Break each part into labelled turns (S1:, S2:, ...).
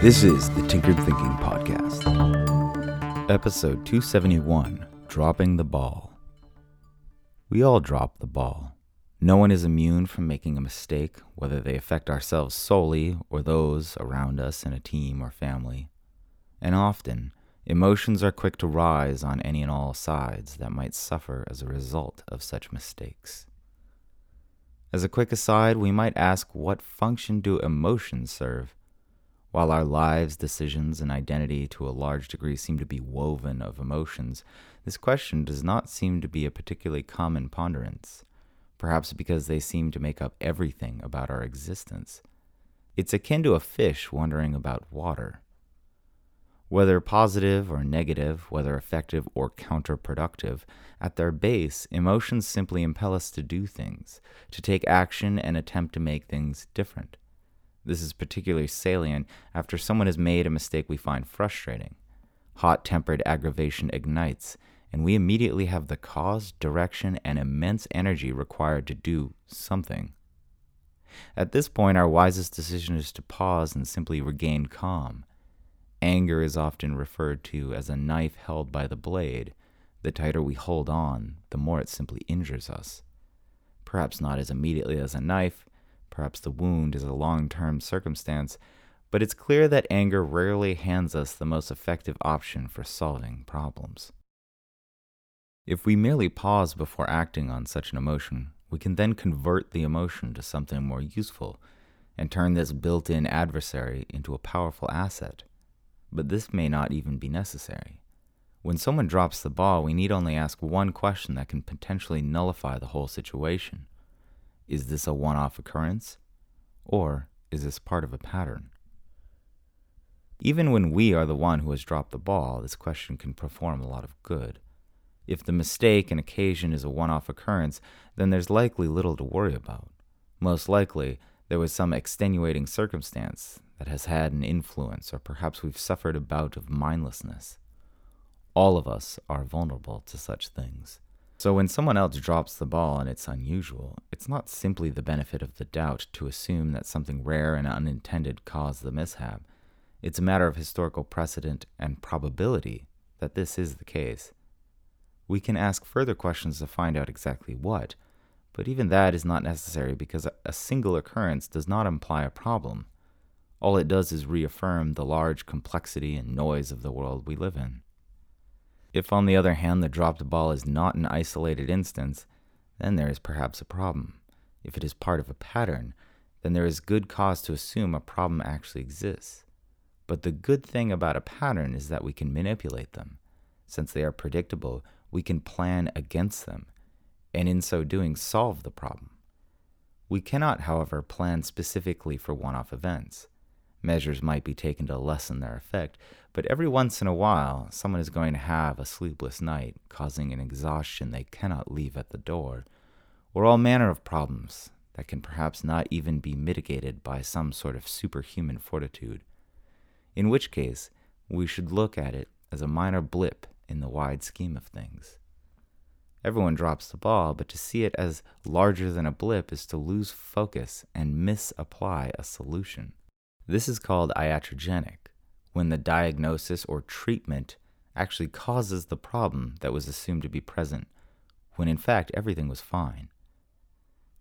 S1: This is the Tinkered Thinking Podcast. Episode 271 Dropping the Ball. We all drop the ball. No one is immune from making a mistake, whether they affect ourselves solely or those around us in a team or family. And often, emotions are quick to rise on any and all sides that might suffer as a result of such mistakes. As a quick aside, we might ask what function do emotions serve? While our lives, decisions, and identity to a large degree seem to be woven of emotions, this question does not seem to be a particularly common ponderance, perhaps because they seem to make up everything about our existence. It's akin to a fish wondering about water. Whether positive or negative, whether effective or counterproductive, at their base, emotions simply impel us to do things, to take action and attempt to make things different. This is particularly salient after someone has made a mistake we find frustrating. Hot tempered aggravation ignites, and we immediately have the cause, direction, and immense energy required to do something. At this point, our wisest decision is to pause and simply regain calm. Anger is often referred to as a knife held by the blade. The tighter we hold on, the more it simply injures us. Perhaps not as immediately as a knife, perhaps the wound is a long term circumstance, but it's clear that anger rarely hands us the most effective option for solving problems. If we merely pause before acting on such an emotion, we can then convert the emotion to something more useful and turn this built in adversary into a powerful asset but this may not even be necessary. When someone drops the ball, we need only ask one question that can potentially nullify the whole situation. Is this a one off occurrence? Or is this part of a pattern? Even when we are the one who has dropped the ball, this question can perform a lot of good. If the mistake and occasion is a one off occurrence, then there's likely little to worry about. Most likely, there was some extenuating circumstance that has had an influence, or perhaps we've suffered a bout of mindlessness. All of us are vulnerable to such things. So when someone else drops the ball and it's unusual, it's not simply the benefit of the doubt to assume that something rare and unintended caused the mishap. It's a matter of historical precedent and probability that this is the case. We can ask further questions to find out exactly what, but even that is not necessary because a single occurrence does not imply a problem. All it does is reaffirm the large complexity and noise of the world we live in. If, on the other hand, the dropped ball is not an isolated instance, then there is perhaps a problem. If it is part of a pattern, then there is good cause to assume a problem actually exists. But the good thing about a pattern is that we can manipulate them. Since they are predictable, we can plan against them, and in so doing, solve the problem. We cannot, however, plan specifically for one off events. Measures might be taken to lessen their effect, but every once in a while, someone is going to have a sleepless night, causing an exhaustion they cannot leave at the door, or all manner of problems that can perhaps not even be mitigated by some sort of superhuman fortitude. In which case, we should look at it as a minor blip in the wide scheme of things. Everyone drops the ball, but to see it as larger than a blip is to lose focus and misapply a solution. This is called iatrogenic, when the diagnosis or treatment actually causes the problem that was assumed to be present, when in fact everything was fine.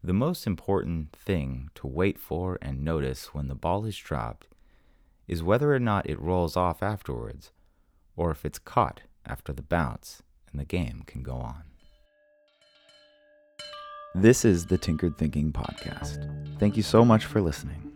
S1: The most important thing to wait for and notice when the ball is dropped is whether or not it rolls off afterwards, or if it's caught after the bounce and the game can go on. This is the Tinkered Thinking Podcast. Thank you so much for listening.